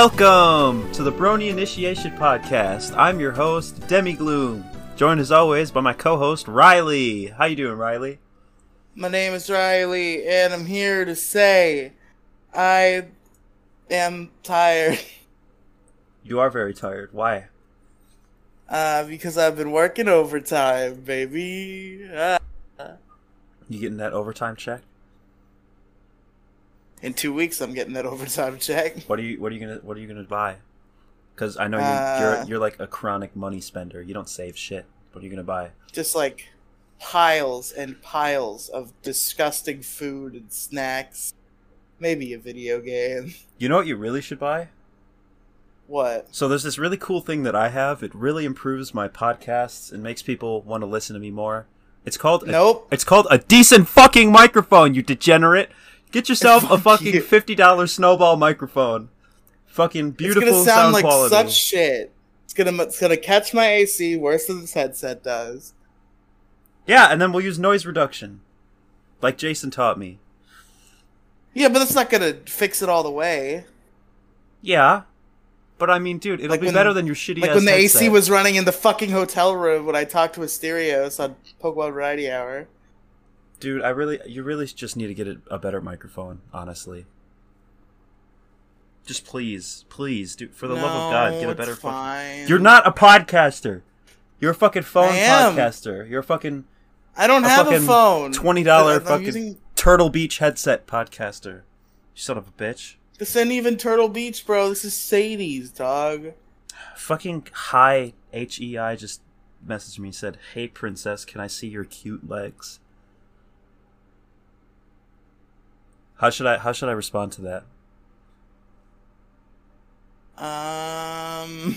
Welcome to the Brony Initiation Podcast. I'm your host, Demi Gloom, joined as always by my co-host Riely. How you doing, Riely? My name is Riely, and I'm here to say I am tired. You are very tired. Why? Uh, because I've been working overtime, baby. Ah. You getting that overtime check? In two weeks, I'm getting that overtime check. What are you What are you gonna What are you gonna buy? Because I know you're, Uh, you're you're like a chronic money spender. You don't save shit. What are you gonna buy? Just like piles and piles of disgusting food and snacks. Maybe a video game. You know what you really should buy? What? So there's this really cool thing that I have. It really improves my podcasts and makes people want to listen to me more. It's called a- Nope. it's called a decent fucking microphone. You degenerate. Get yourself a fucking you. fifty dollar snowball microphone. Fucking beautiful it's gonna sound, sound like quality. such shit. It's gonna it's gonna catch my AC worse than this headset does. Yeah, and then we'll use noise reduction, like Jason taught me. Yeah, but that's not gonna fix it all the way. Yeah, but I mean, dude, it'll Like be when- better than your shitty. Like when the AC was running in the fucking hotel room when I talked to Asterios on Pokemon Variety Hour. Dude, I really, you really just need to get a, better microphone. Honestly, just please, please, dude, for the love of God, get a better fucking. You're not a podcaster. You're a fucking phone podcaster. You're a fucking I don't a have a phone. twenty dollar fucking using- Turtle Beach headset podcaster. You son of a bitch. This ain't even Turtle Beach, bro. This is Sadie's, dog. Fucking hi H E I just messaged me and said, "Hey princess, can I see your cute legs?" How should I how should I respond to that? Um,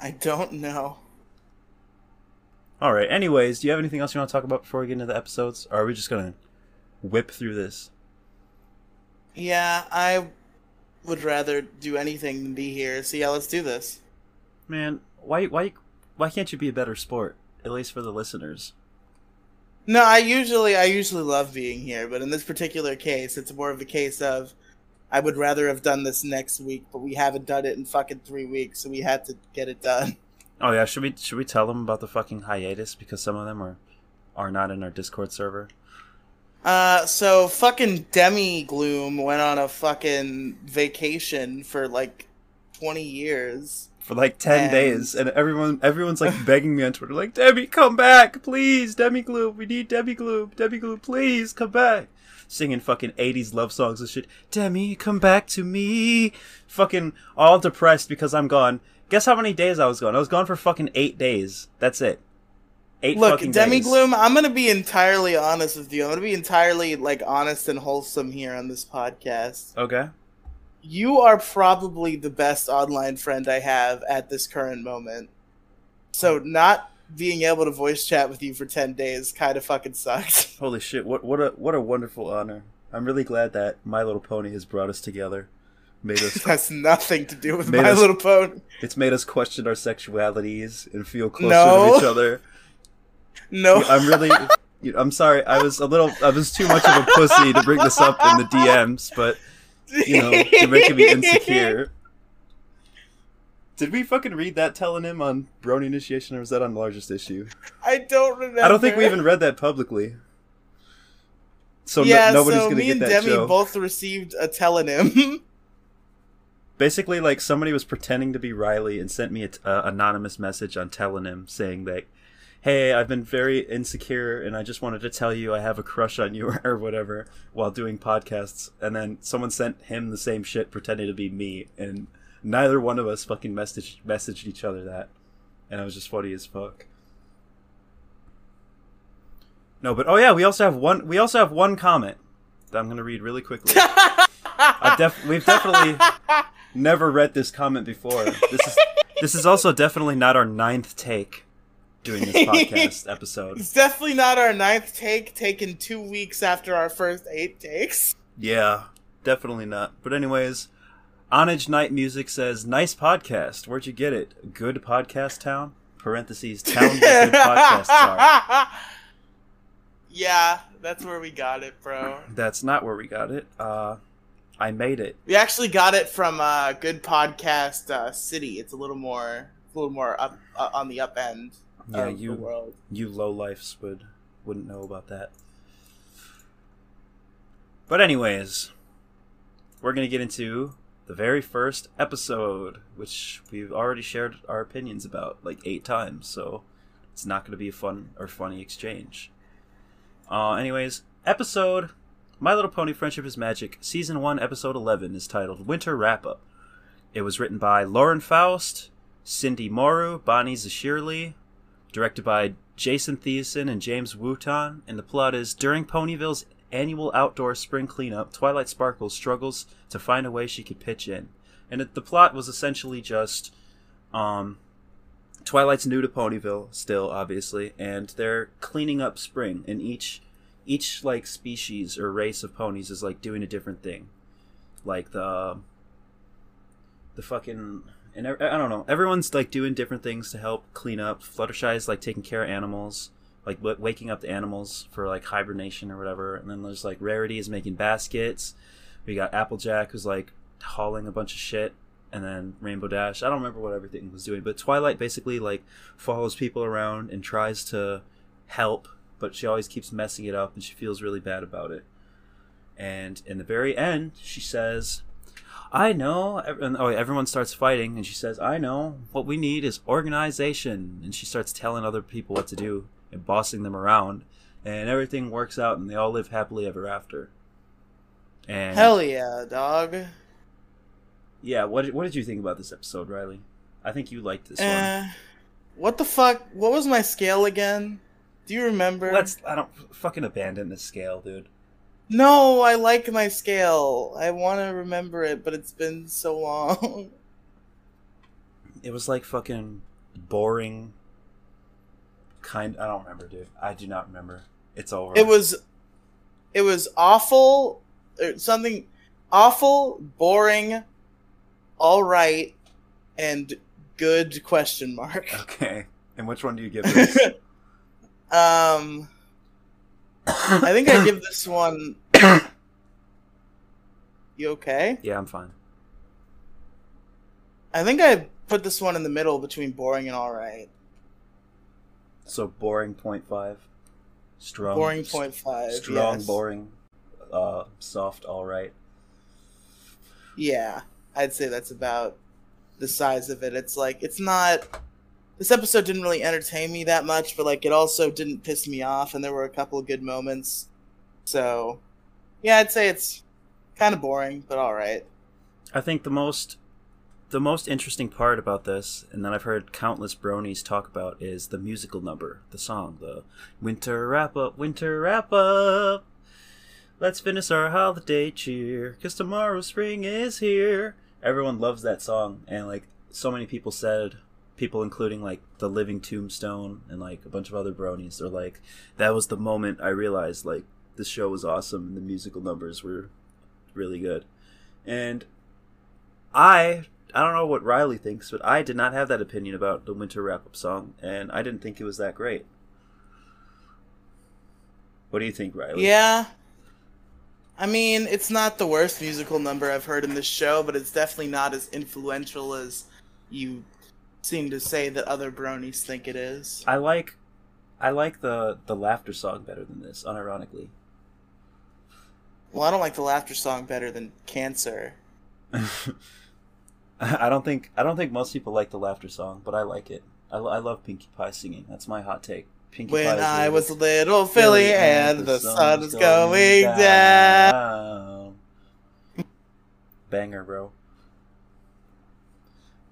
I don't know. All right. Anyways, do you have anything else you want to talk about before we get into the episodes? Or are we just gonna whip through this? Yeah, I would rather do anything than be here. So yeah, let's do this. Man, why why why can't you be a better sport? At least for the listeners. No, I usually I usually love being here, but in this particular case, it's more of a case of I would rather have done this next week, but we haven't done it in fucking three weeks, so we had to get it done. Oh yeah, should we should we tell them about the fucking hiatus because some of them are are not in our Discord server? Uh, so fucking Demi Gloom went on a fucking vacation for like twenty years. For like ten And- days, and everyone everyone's like begging me on Twitter, like Debbie, come back, please, Demi Gloom, we need Demi Gloom, Demi Gloom, please come back. Singing fucking eighties love songs and shit. Demi, come back to me. Fucking all depressed because I'm gone. Guess how many days I was gone? I was gone for fucking eight days. That's it. Eight Look, Demi days. Gloom, I'm gonna be entirely honest with you. I'm gonna be entirely like honest and wholesome here on this podcast. Okay. You are probably the best online friend I have at this current moment. So oh. not being able to voice chat with you for ten days kind of fucking sucks. Holy shit! What what a what a wonderful honor. I'm really glad that My Little Pony has brought us together. Made us. That's nothing to do with My us- Little Pony. it's made us question our sexualities and feel closer No. to each other. No, I'm really. I'm sorry. I was a little. I was too much of a pussy to bring this up in the DMs, but you know, you're making me insecure. Did we fucking read that Tellonym on Brony Initiation, or was that on the largest issue? I don't remember. I don't think we even read that publicly. So no- yeah, nobody's so gonna me get and Demi joke. both received a Tellonym. Basically, like somebody was pretending to be Riely and sent me an uh, anonymous message on Tellonym saying that, "Hey, I've been very insecure and I just wanted to tell you I have a crush on you or whatever while doing podcasts." And then someone sent him the same shit pretending to be me, and neither one of us fucking messaged messaged each other that, and it was just funny as fuck. No, but oh yeah, we also have one. We also have one comment that I'm gonna read really quickly. I def- we've definitely never read this comment before. This is this is also definitely not our ninth take doing this podcast episode. it's definitely not our ninth take, taken two weeks after our first eight takes. Yeah, definitely not. But anyways, Onage Night Music says, "Nice podcast. Where'd you get it? Good podcast town." Parentheses town good podcasts are. yeah, that's where we got it, bro. That's not where we got it. Uh, I made it. We actually got it from uh, Good Podcast uh, City. It's a little more, a little more up uh, on the up end Yeah, you you low lifes would wouldn't know about that. But anyways, we're gonna get into the very first episode, which we've already shared our opinions about like eight times, so it's not gonna be a fun or funny exchange. Uh, anyways, episode My Little Pony Friendship is Magic, season one, episode eleven is titled Winter Wrap Up. It was written by Lauren Faust, Cindy Morrow, Bonnie Zacherle, directed by Jayson Thiessen and James Wootton, and the plot is during Ponyville's annual outdoor spring cleanup, Twilight Sparkle struggles to find a way she could pitch in. And it, the plot was essentially just um, Twilight's new to Ponyville, still obviously, and they're cleaning up spring, and each each like species or race of ponies is like doing a different thing, like the the fucking and I I don't know. Everyone's like doing different things to help clean up. Fluttershy's like taking care of animals, like w- waking up the animals for like hibernation or whatever. And then there's like Rarity is making baskets. We got Applejack who's like hauling a bunch of shit. And then Rainbow Dash. I don't remember what everything was doing, but Twilight basically like follows people around and tries to help, but she always keeps messing it up and she feels really bad about it. And in the very end, she says, I know. And, oh, everyone starts fighting, and she says, I know. What we need is organization. And she starts telling other people what to do and bossing them around. And everything works out, and they all live happily ever after. And Hell yeah, dog. yeah, what, did- what did you think about this episode, Riely? I think you liked this one. Eh, what the fuck? What was my scale again? Do you remember? Let's, I don't, fucking abandon this scale, dude. No, I like my scale. I want to remember it, but it's been so long. It was like fucking boring. Kind, I don't remember, dude. I do not remember. It's over. it was, it was awful, or something awful, boring, all right, and good question mark. Okay. And which one do you give this? um, I think I give this one. You okay? yeah, I'm fine. I think I put this one in the middle between boring and all right. So boring point five, strong boring point five. strong yes. boring, uh, soft all right. Yeah, I'd say that's about the size of it. It's like it's not. This episode didn't really entertain me that much, but like it also didn't piss me off, and there were a couple of good moments. So, yeah, I'd say it's kind of boring, but all right. I think the most the most interesting part about this, and that I've heard countless bronies talk about, is the musical number, the song, the winter wrap up, winter wrap up. Let's finish our holiday cheer, cause tomorrow spring is here. Everyone loves that song, and like so many people said, people including like the Living Tombstone and like a bunch of other bronies, they're like, that was the moment I realized like the show was awesome and the musical numbers were really good. And I I don't know what Riely thinks, but I did not have that opinion about the winter wrap up song, and I didn't think it was that great. What do you think, Riely? Yeah. I mean, it's not the worst musical number I've heard in this show, but it's definitely not as influential as you seem to say that other bronies think it is. I like I like the the laughter song better than this, unironically. Well, I don't like the laughter song better than Cancer. I don't think I don't think most people like the laughter song, but I like it. I, I love Pinkie Pie singing. That's my hot take. Pinkie When I was little filly and the sun is going down. down. Banger, bro.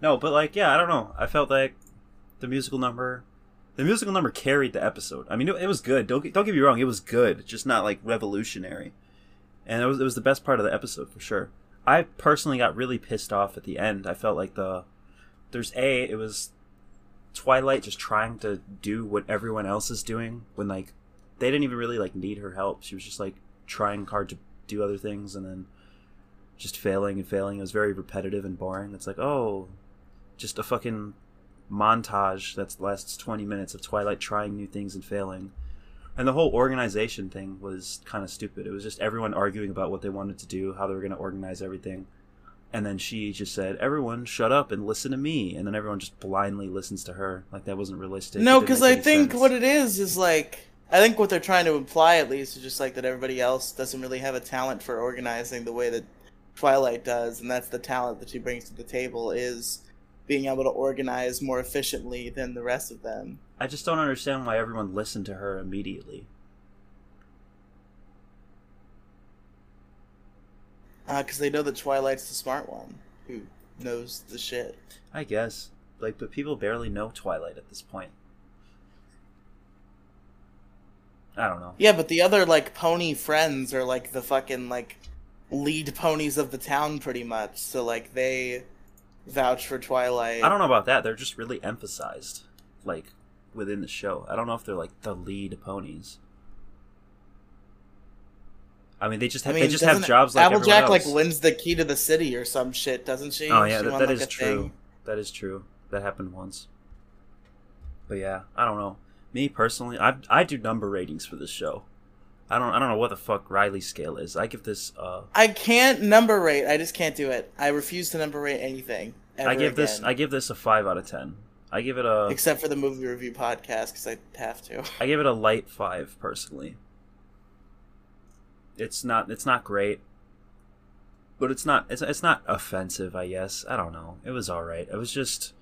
No, but like, yeah, I don't know. I felt like the musical number, the musical number carried the episode. I mean, it, it was good. Don't don't get me wrong, it was good, just not like revolutionary. And it was it was the best part of the episode for sure. I personally got really pissed off at the end. I felt like the there's a it was Twilight just trying to do what everyone else is doing when like they didn't even really like need her help. She was just like trying hard to do other things and then just failing and failing. It was very repetitive and boring. It's like, oh, just a fucking montage that lasts 20 minutes of Twilight trying new things and failing And the whole organization thing was kind of stupid. It was just everyone arguing about what they wanted to do, how they were going to organize everything. And then she just said, "Everyone, shut up and listen to me." And then everyone just blindly listens to her. Like that wasn't realistic. No, because I think sense. what it is is like I think what they're trying to imply at least is just like that everybody else doesn't really have a talent for organizing the way that Twilight does, and that's the talent that she brings to the table is being able to organize more efficiently than the rest of them. I just don't understand why everyone listened to her immediately. Uh, because they know that Twilight's the smart one who knows the shit. I guess. Like, but people barely know Twilight at this point. I don't know. Yeah, but the other like pony friends are like the fucking like lead ponies of the town pretty much. So like they vouch for Twilight. I don't know about that. They're just really emphasized, like within the show. I don't know if they're like the lead ponies. I mean, they just I have, mean, they just have jobs like Applejack like wins the key to the city or some shit, doesn't she? oh yeah, She that, won, that like, is true. thing. That is true. That happened once. But yeah, I don't know. Me personally, I I do number ratings for this show. I don't I don't know what the fuck Riely scale is. I give this uh I can't number rate. I just can't do it. I refuse to number rate anything. I give this. I give this a five out of ten. I give it a except for the movie review podcast because I have to. I give it a light five personally. It's not it's not great, but it's not it's it's not offensive. I guess I don't know. It was all right. It was just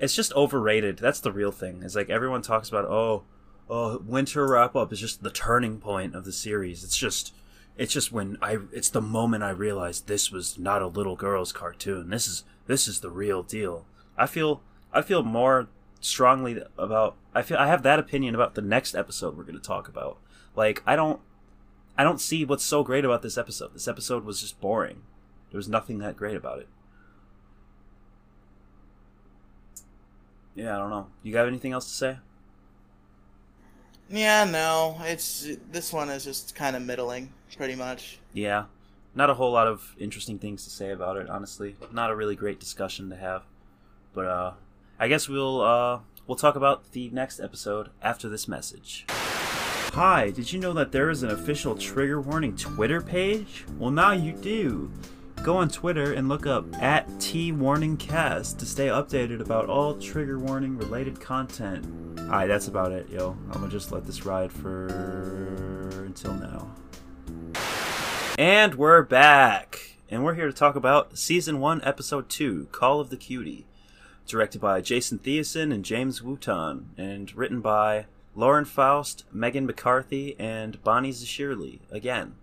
it's just overrated. That's the real thing. It's like everyone talks about oh oh winter wrap up is just the turning point of the series. It's just it's just when I it's the moment I realized this was not a little girl's cartoon. This is this is the real deal. I feel I feel more strongly about I feel I have that opinion about the next episode we're going to talk about. Like I don't I don't see what's so great about this episode. This episode was just boring. There was nothing that great about it. Yeah, I don't know. You got anything else to say? Yeah, no, it's this one is just kind of middling, pretty much. Yeah. Not a whole lot of interesting things to say about it, honestly. Not a really great discussion to have. But uh I guess we'll uh we'll talk about the next episode after this message. Hi, did you know that there is an official trigger warning Twitter page? Well now you do. Go on Twitter and look up at TWarningCast to stay updated about all trigger warning related content. Alright, that's about it, yo. I'm gonna just let this ride for until now. And we're back. And we're here to talk about Season 1, Episode 2, Call of the Cutie. Directed by Jayson Thiessen and James Wootton, and written by Lauren Faust, Meghan McCarthy, and Bonnie Zacherle, again.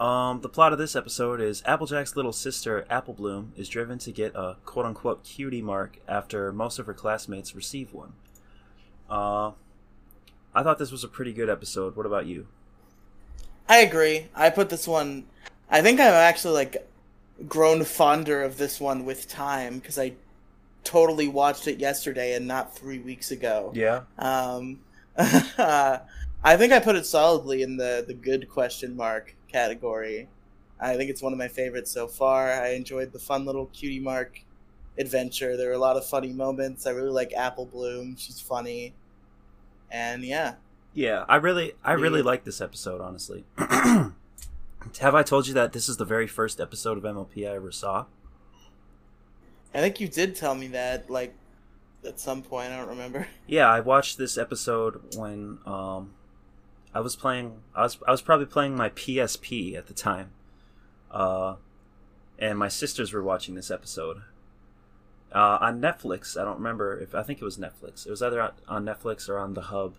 Um, the plot of this episode is Applejack's little sister, Apple Bloom, is driven to get a quote unquote cutie mark after most of her classmates receive one. Uh, I thought this was a pretty good episode. What about you? I agree. I put this one. I think I've actually like grown fonder of this one with time because I totally watched it yesterday and not three weeks ago. Yeah. Um, I think I put it solidly in the the good question mark category. I think it's one of my favorites so far. I enjoyed the fun little cutie mark adventure. There were a lot of funny moments. I really like Apple Bloom. She's funny, and yeah, Yeah, I really, I really Yeah. like this episode. Honestly, have I told you that this is the very first episode of MLP I ever saw? I think you did tell me that like at some point. I don't remember. Yeah, I watched this episode when um, I was playing. I was I was probably playing my PSP at the time, uh, and my sisters were watching this episode uh, on Netflix. I don't remember if I think it was Netflix. It was either on- on Netflix or on the Hub,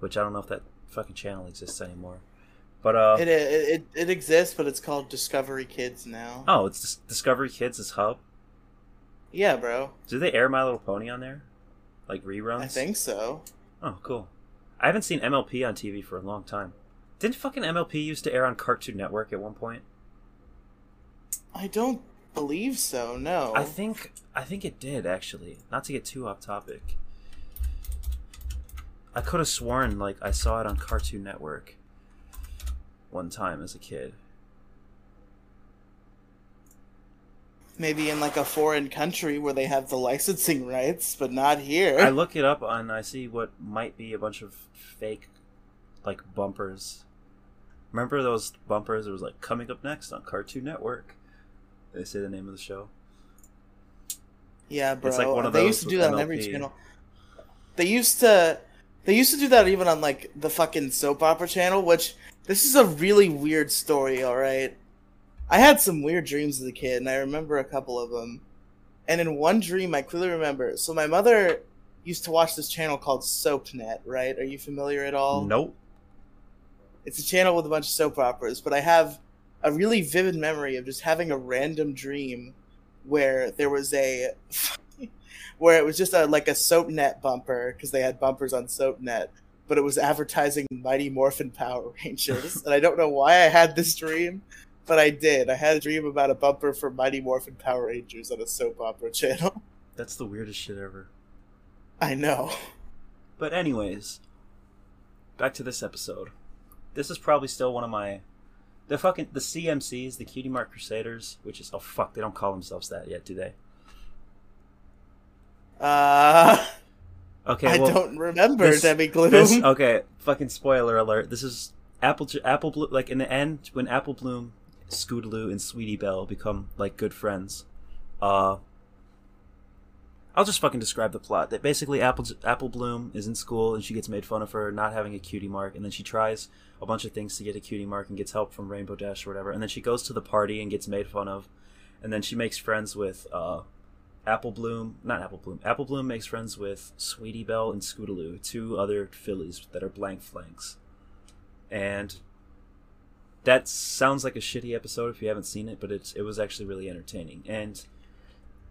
which I don't know if that fucking channel exists anymore. But uh, It, it it it exists, but it's called Discovery Kids now. oh, it's Dis- Discovery Kids' is Hub. Yeah, bro. Do they air My Little Pony on there? Like reruns? I think so. Oh, cool. I haven't seen MLP on TV for a long time. Didn't fucking MLP used to air on Cartoon Network at one point? I don't believe so. No. I think I think it did actually. Not to get too off topic. I could have sworn like I saw it on Cartoon Network one time as a kid. Maybe in like a foreign country where they have the licensing rights, but not here. I look it up and I see what might be a bunch of fake like bumpers. Remember those bumpers? It was like coming up next on Cartoon Network. They say the name of the show. Yeah, bro. It's like one of they used to do that on every MLP. channel. They used to they used to do that even on like the fucking soap opera channel, which this is a really weird story, all right. I had some weird dreams as a kid, and I remember a couple of them. And in one dream, I clearly remember. So my mother used to watch this channel called SoapNet, right? Are you familiar at all? Nope. It's a channel with a bunch of soap operas, but I have a really vivid memory of just having a random dream where there was a where it was just a like a SoapNet bumper because they had bumpers on SoapNet, but it was advertising Mighty Morphin Power Rangers, and I don't know why I had this dream, but I did. I had a dream about a bumper for Mighty Morphin Power Rangers on a soap opera channel. That's the weirdest shit ever. I know. But anyways, back to this episode. This is probably still one of my the fucking the CMCs, the Cutie Mark Crusaders, which is oh fuck, they don't call themselves that yet, do they? Uh, Okay, I well, don't remember this- Debbie Gloom. this okay, fucking spoiler alert. This is Apple Apple Bloom like in the end when Apple Bloom, Scootaloo, and Sweetie Belle become like good friends. Uh I'll just fucking describe the plot. That basically Apple Apple Bloom is in school and she gets made fun of for not having a cutie mark, and then she tries a bunch of things to get a cutie mark and gets help from Rainbow Dash or whatever, and then she goes to the party and gets made fun of, and then she makes friends with uh, Apple Bloom, not Apple Bloom. Apple Bloom makes friends with Sweetie Belle and Scootaloo, two other fillies that are blank flanks, and that sounds like a shitty episode if you haven't seen it, but it's it was actually really entertaining. And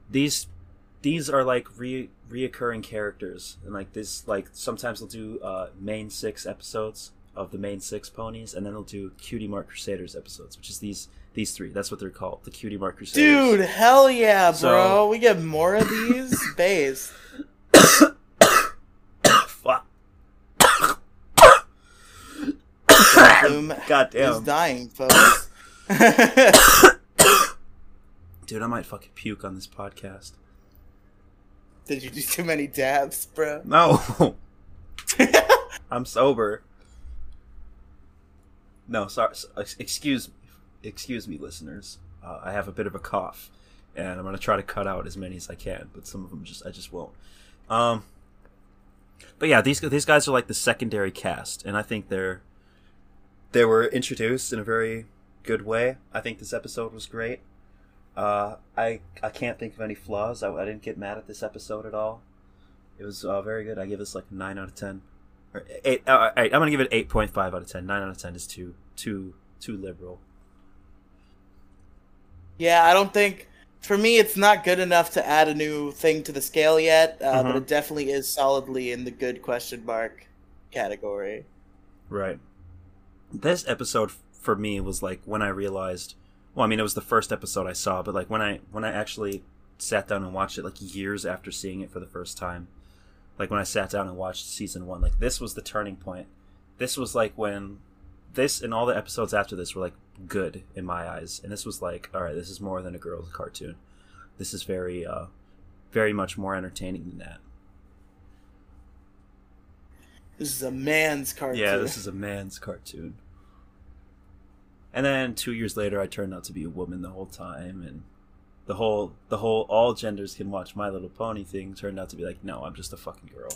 these these are like re reoccurring characters, and like this like sometimes they'll do uh, main six episodes of the main six ponies, and then they'll do Cutie Mark Crusaders episodes, which is these these three. That's what they're called, the Cutie Mark Crusaders. Dude, hell yeah, bro. So- we get more of these? Base. Fuck. Bloom God is damn. dying, folks. Dude, I might fucking puke on this podcast. Did you do too many dabs, bro? No. I'm sober. No, sorry. s- ex- Excuse, excuse me, listeners. Uh, I have a bit of a cough, and I'm gonna try to cut out as many as I can, but some of them just I just won't. Um, but yeah, these these guys are like the secondary cast, and I think they're they were introduced in a very good way. I think this episode was great. Uh, I I can't think of any flaws. I, I didn't get mad at this episode at all. It was uh, very good. I give this like a nine out of ten, or eight. Uh, all right, I'm gonna give it eight point five out of ten. Nine out of ten is too too too liberal. Yeah, I don't think for me it's not good enough to add a new thing to the scale yet, uh, but Mhm. it definitely is solidly in the good question mark category. Right. This episode for me was like when I realized. Well, I mean, it was the first episode I saw, but like when I when I actually sat down and watched it, like years after seeing it for the first time, like when I sat down and watched season one, like this was the turning point. This was like when this and all the episodes after this were like good in my eyes, and this was like, all right, this is more than a girl's cartoon. This is very, uh, very much more entertaining than that. This is a man's cartoon. Yeah, this is a man's cartoon. And then two years later, I turned out to be a woman the whole time, and the whole the whole all genders can watch My Little Pony thing turned out to be like, no, I'm just a fucking girl.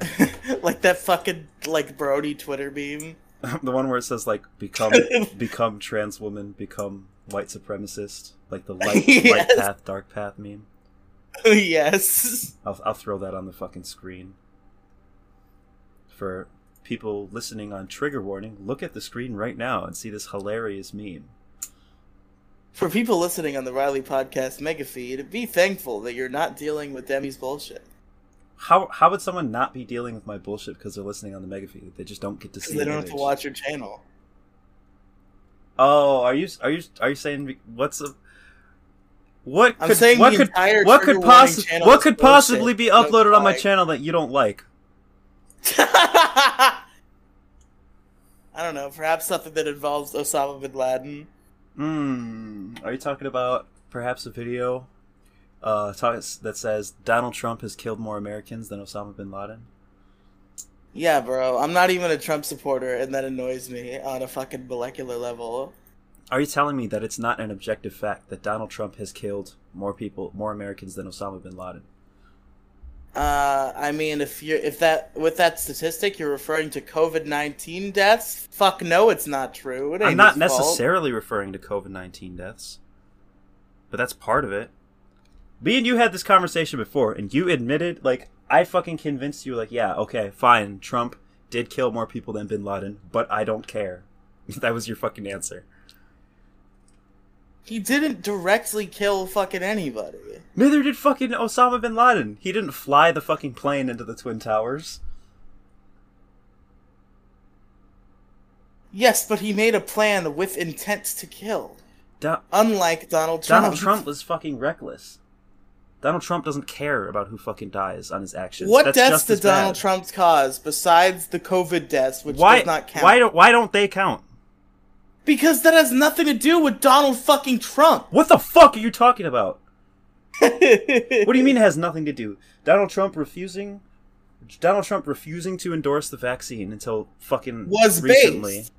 like that fucking like Brony Twitter beam. the one where it says like become become trans woman, become white supremacist, like the light light path, dark path meme. yes. I'll I'll throw that on the fucking screen. For people listening on trigger warning, look at the screen right now and see this hilarious meme. For people listening on the Riely Podcast mega feed, be thankful that you're not dealing with Demi's bullshit. How how would someone not be dealing with my bullshit because they're listening on the mega feed? They just don't get to see. It. They don't have to watch your channel. Oh, are you are you are you saying what's a what could what could what could warning possibly channel could possibly be uploaded on my channel that you don't like? I don't know. Perhaps something that involves Osama bin Laden. Hmm. Are you talking about perhaps a video uh talk, that says Donald Trump has killed more Americans than Osama bin Laden? Yeah, bro. I'm not even a Trump supporter, and that annoys me on a fucking molecular level. Are you telling me that it's not an objective fact that Donald Trump has killed more people, more Americans than Osama bin Laden? Uh, I mean, if you're if that with that statistic you're referring to COVID nineteen deaths, fuck no, it's not true. It I'm not his fault. necessarily referring to COVID 19 deaths, but that's part of it. Me and you had this conversation before, and you admitted, like, I fucking convinced you, like, yeah, okay, fine, Trump did kill more people than bin Laden, but I don't care. that was your fucking answer. He didn't directly kill fucking anybody. Neither did fucking Osama bin Laden. He didn't fly the fucking plane into the Twin Towers. Yes, but he made a plan with intent to kill. Do- Unlike Donald Trump. Donald Trump was fucking reckless. Donald Trump doesn't care about who fucking dies on his actions. What That's deaths just did as bad. Donald Trump cause besides the COVID deaths, which Why? does not count? Why don't Why don't they count? Because that has nothing to do with Donald fucking Trump. What the fuck are you talking about? What do you mean it has nothing to do? Donald Trump refusing Donald Trump refusing to endorse the vaccine until fucking Was recently. based.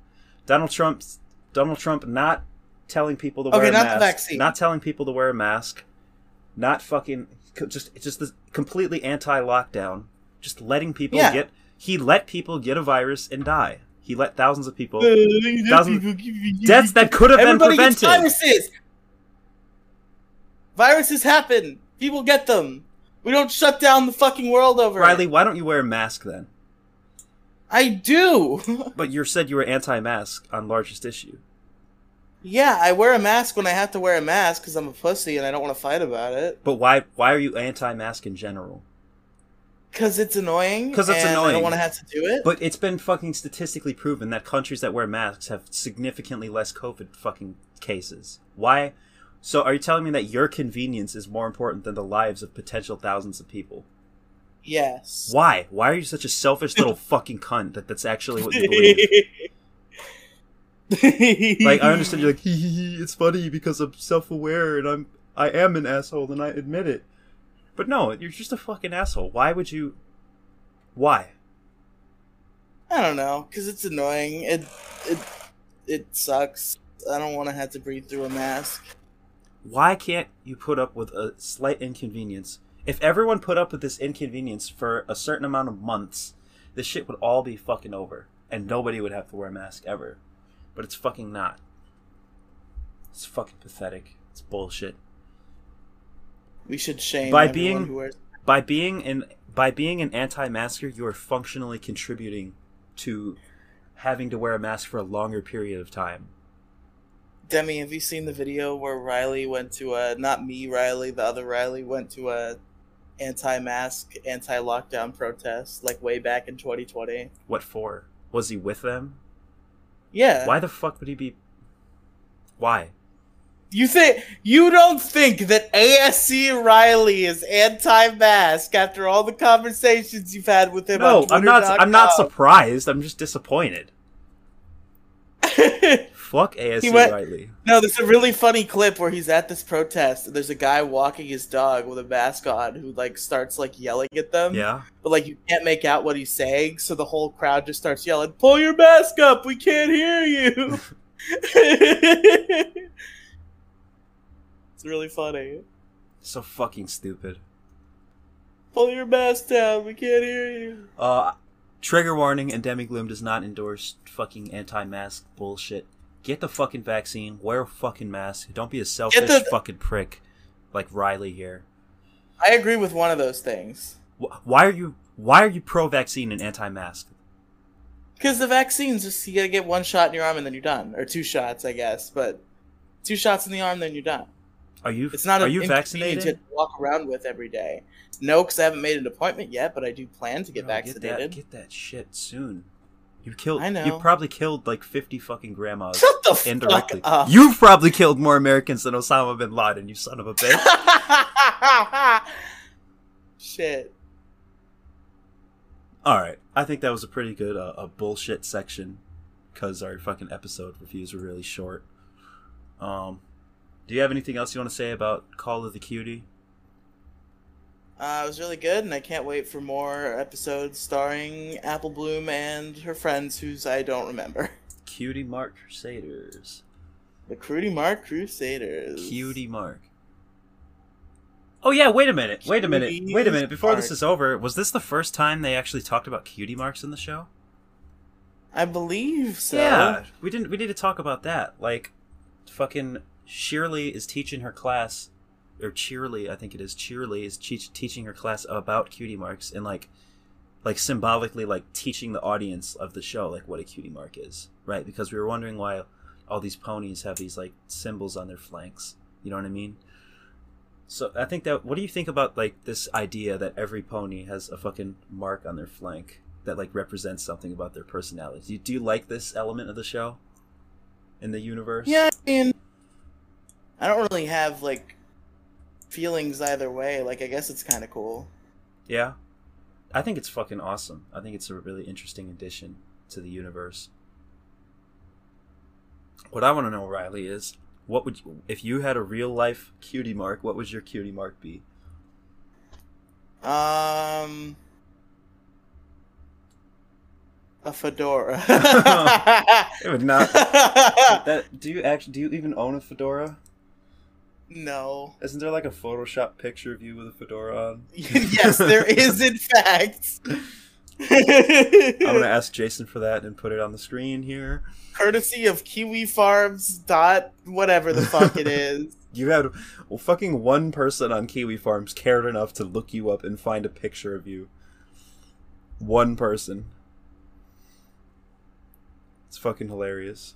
Donald Trump Donald Trump not telling people to Okay, wear a not the mask. vaccine. Not telling people to wear a mask. Not fucking just just this completely anti-lockdown. Just letting people Yeah. get he let people get a virus and die. He let thousands of people Thousands- deaths that could have been prevented. viruses. Viruses happen. People get them. We don't shut down the fucking world over Riely, it. why don't you wear a mask then? I do. But you said you were anti-mask on largest issue. yeah, I wear a mask when I have to wear a mask because I'm a pussy and I don't want to fight about it. But why why are you anti-mask in general? Because it's annoying. Because it's and I don't want to have to do it. But it's been fucking statistically proven that countries that wear masks have significantly less COVID fucking cases. Why? So are you telling me that your convenience is more important than the lives of potential thousands of people? yes. Why? Why are you such a selfish little fucking cunt that that's actually what you believe? like I understand you're like hee hee hee, it's funny because I'm self-aware and I'm I am an asshole and I admit it. But no, you're just a fucking asshole. Why would you Why? I don't know, because it's annoying. It it it sucks. I don't want to have to breathe through a mask. Why can't you put up with a slight inconvenience? If everyone put up with this inconvenience for a certain amount of months, this shit would all be fucking over and nobody would have to wear a mask ever. But it's fucking not. It's fucking pathetic. It's bullshit. We should shame By being- wears. by being an by being an anti-masker, you are functionally contributing to having to wear a mask for a longer period of time. Demi, have you seen the video where Riley went to a not me Riely, the other Riley went to a anti-mask, anti-lockdown protest like way back in 2020? What for? Was he with them? Yeah. Why the fuck would he be? Why? You think you don't think that ASC Riley is anti-mask after all the conversations you've had with him? No, on I'm not. I'm not surprised. I'm just disappointed. Fuck ASC went- Riley. No, there's a really funny clip where he's at this protest and there's a guy walking his dog with a mask on who like starts like yelling at them. Yeah. But like you can't make out what he's saying, so the whole crowd just starts yelling, "Pull your mask up, we can't hear you." it's really funny. So fucking stupid. Pull your mask down, we can't hear you. Uh, trigger warning: Endemic Gloom does not endorse fucking anti-mask bullshit. Get the fucking vaccine. Wear a fucking mask. Don't be a selfish the- fucking prick like Riely here. I agree with one of those things. Why are you? Why are you pro-vaccine and anti-mask? Because the vaccines, just you gotta get one shot in your arm and then you're done, or two shots, I guess. But two shots in the arm, then you're done. Are you? It's not Are you vaccinated? to walk around with every day. No, because I haven't made an appointment yet, but I do plan to get Bro, vaccinated. Get that, get that shit soon. You killed. I know. You probably killed like fifty fucking grandmas Shut the indirectly. fuck up. You've probably killed more Americans than Osama bin Laden. You son of a bitch. Shit. All right, I think that was a pretty good uh, a bullshit section because our fucking episode reviews were really short. Um, do you have anything else you want to say about Call of the Cutie? Uh, it was really good, and I can't wait for more episodes starring Apple Bloom and her friends, whose I don't remember. Cutie Mark Crusaders. The Cutie Mark Crusaders. Cutie Mark. Oh yeah, wait a minute. Wait a minute. Wait a minute. Before this is over, was this the first time they actually talked about cutie marks in the show? I believe so. Yeah. We didn't we need to talk about that. Like fucking Shirley is teaching her class or Cheerilee, I think it is. Cheerilee is teach, teaching her class about cutie marks and like like symbolically like teaching the audience of the show like what a cutie mark is, right? Because we were wondering why all these ponies have these like symbols on their flanks. You know what I mean? So I think that what do you think about like this idea that every pony has a fucking mark on their flank that like represents something about their personality? Do you, do you like this element of the show in the universe? Yeah, I mean, I don't really have like feelings either way. Like, I guess it's kind of cool. Yeah. I think it's fucking awesome. I think it's a really interesting addition to the universe. What I want to know, Riely, is what would you, if you had a real life cutie mark? What would your cutie mark be? Um, a fedora. It would not. That do you actually do you even own a fedora? No. Isn't there like a Photoshop picture of you with a fedora on? yes, there is in fact. I'm gonna ask Jason for that and put it on the screen here. Courtesy of Kiwi Farms dot whatever the fuck it is. You had well, fucking one person on Kiwi Farms cared enough to look you up and find a picture of you. One person. It's fucking hilarious.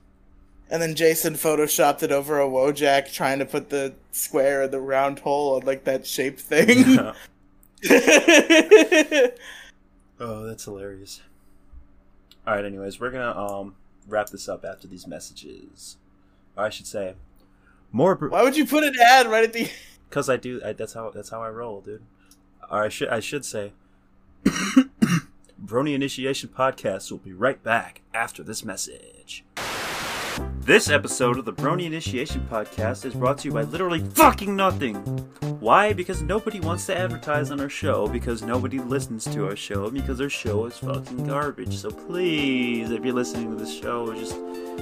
And then Jason photoshopped it over a Wojak trying to put the square or the round hole on like that shape thing. oh, that's hilarious. All right. Anyways, we're gonna um wrap this up after these messages. Or I should say, more Why would you put an ad right at the because I do. I, that's how that's how I roll, dude. Or I should I should say, Brony Initiation Podcast will be right back after this message. This episode of the Brony Initiation Podcast is brought to you by literally fucking nothing. Why? Because nobody wants to advertise on our show, because nobody listens to our show, because our show is fucking garbage. So please, if you're listening to this show, just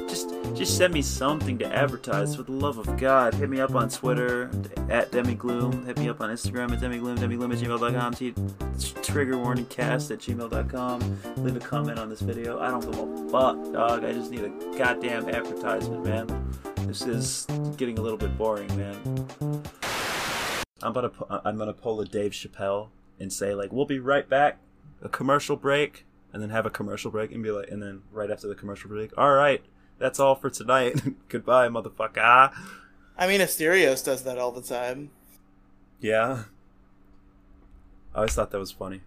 just just send me something to advertise for the love of God. Hit me up on Twitter at DemiGloom. Hit me up on Instagram at DemiGloom, DemiGloom at gmail.com. T- trigger warning cast at gmail.com. Leave a comment on this video. I don't give a fuck, dog. I just need a goddamn advertisement, man. This is getting a little bit boring, man. I'm gonna I'm gonna pull a Dave Chappelle and say like we'll be right back, a commercial break, and then have a commercial break and be like, and then right after the commercial break, all right, that's all for tonight. Goodbye, motherfucker. I mean Asterios does that all the time. Yeah, I always thought that was funny.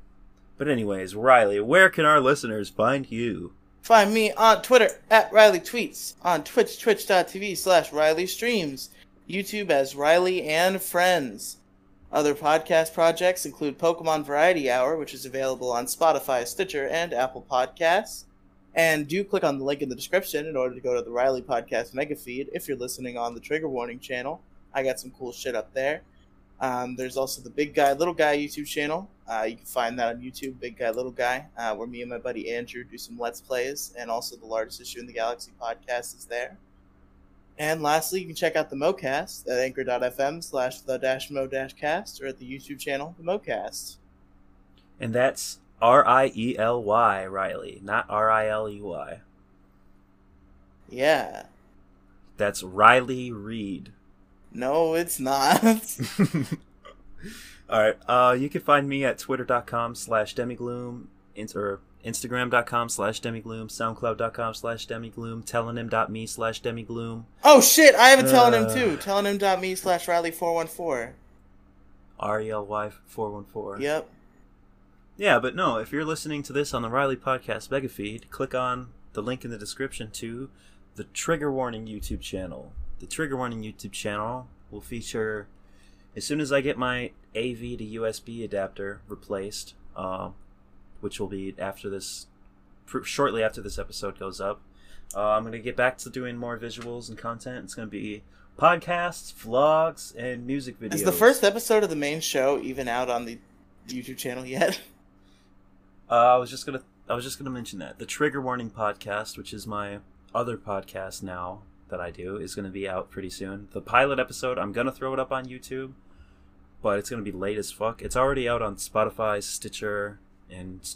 But anyways, Riely, where can our listeners find you? Find me on Twitter at Riely Tweets, on Twitch, twitch.tv slash Riely Streams, YouTube as Riely and Friends. Other podcast projects include Pokemon Variety Hour, which is available on Spotify, Stitcher, and Apple Podcasts. And do click on the link in the description in order to go to the Riely Podcast mega feed if you're listening on the Trigger Warning channel. I got some cool shit up there. Um, there's also the Big Guy Little Guy YouTube channel. Uh, you can find that on YouTube, Big Guy Little Guy, uh, where me and my buddy Andrew do some Let's Plays, and also the largest issue in the Galaxy podcast is there. And lastly, you can check out the MoCast at anchor.fm slash the dash mo dash cast or at the YouTube channel, the MoCast. And that's R I E L Y, Riely, not R I L E Y. Yeah. That's Riley Reed. No, it's not. All right. Uh, you can find me at twitter.com slash demigloom, or instagram.com slash demigloom, soundcloud.com slash demigloom, tellonym.me slash demigloom, oh shit, I have a Tellonym Uh. too. Tellonym.me slash Riely414. R-E-L-Y 414. Yep. Yeah, but no, if you're listening to this on the Riely Podcast mega feed, click on the link in the description to the Trigger Warning YouTube channel. The Trigger Warning YouTube channel will feature, as soon as I get my AV to USB adapter replaced, uh, which will be after this, pr- shortly after this episode goes up, uh, I'm going to get back to doing more visuals and content. It's going to be podcasts, vlogs, and music videos. Is the first episode of the main show even out on the YouTube channel yet? Uh, I was just gonna I was just gonna mention that the Trigger Warning podcast, which is my other podcast now that I do, is gonna be out pretty soon. The pilot episode, I'm gonna throw it up on YouTube, but it's gonna be late as fuck. It's already out on Spotify, Stitcher, and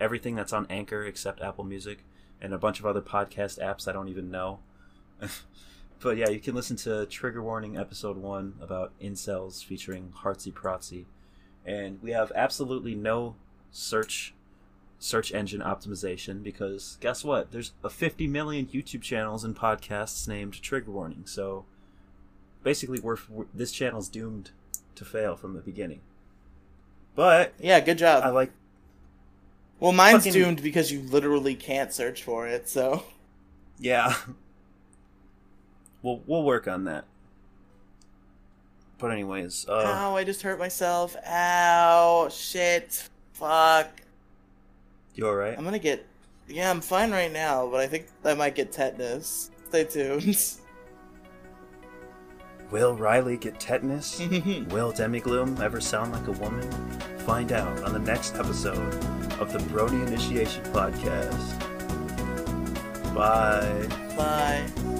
everything that's on Anchor except Apple Music, and a bunch of other podcast apps I don't even know. but yeah, you can listen to Trigger Warning episode one about incels featuring Heartsy Protsy, and we have absolutely no search search engine optimization because guess what? There's a 50 million YouTube channels and podcasts named Trigger Warning. So basically, we're, we're this channel's doomed to fail from the beginning. But Yeah, good job. I like well, mine's fucking- doomed because you literally can't search for it. So yeah. We'll we'll work on that. But anyways, uh, Ow! I just hurt myself. Ow! Shit! Fuck! You all right? I'm gonna get. Yeah, I'm fine right now, but I think I might get tetanus. Stay tuned. Will Riely get tetanus? Will Demigloom ever sound like a woman? Find out on the next episode of the Brony Initiation Podcast. Bye. Bye.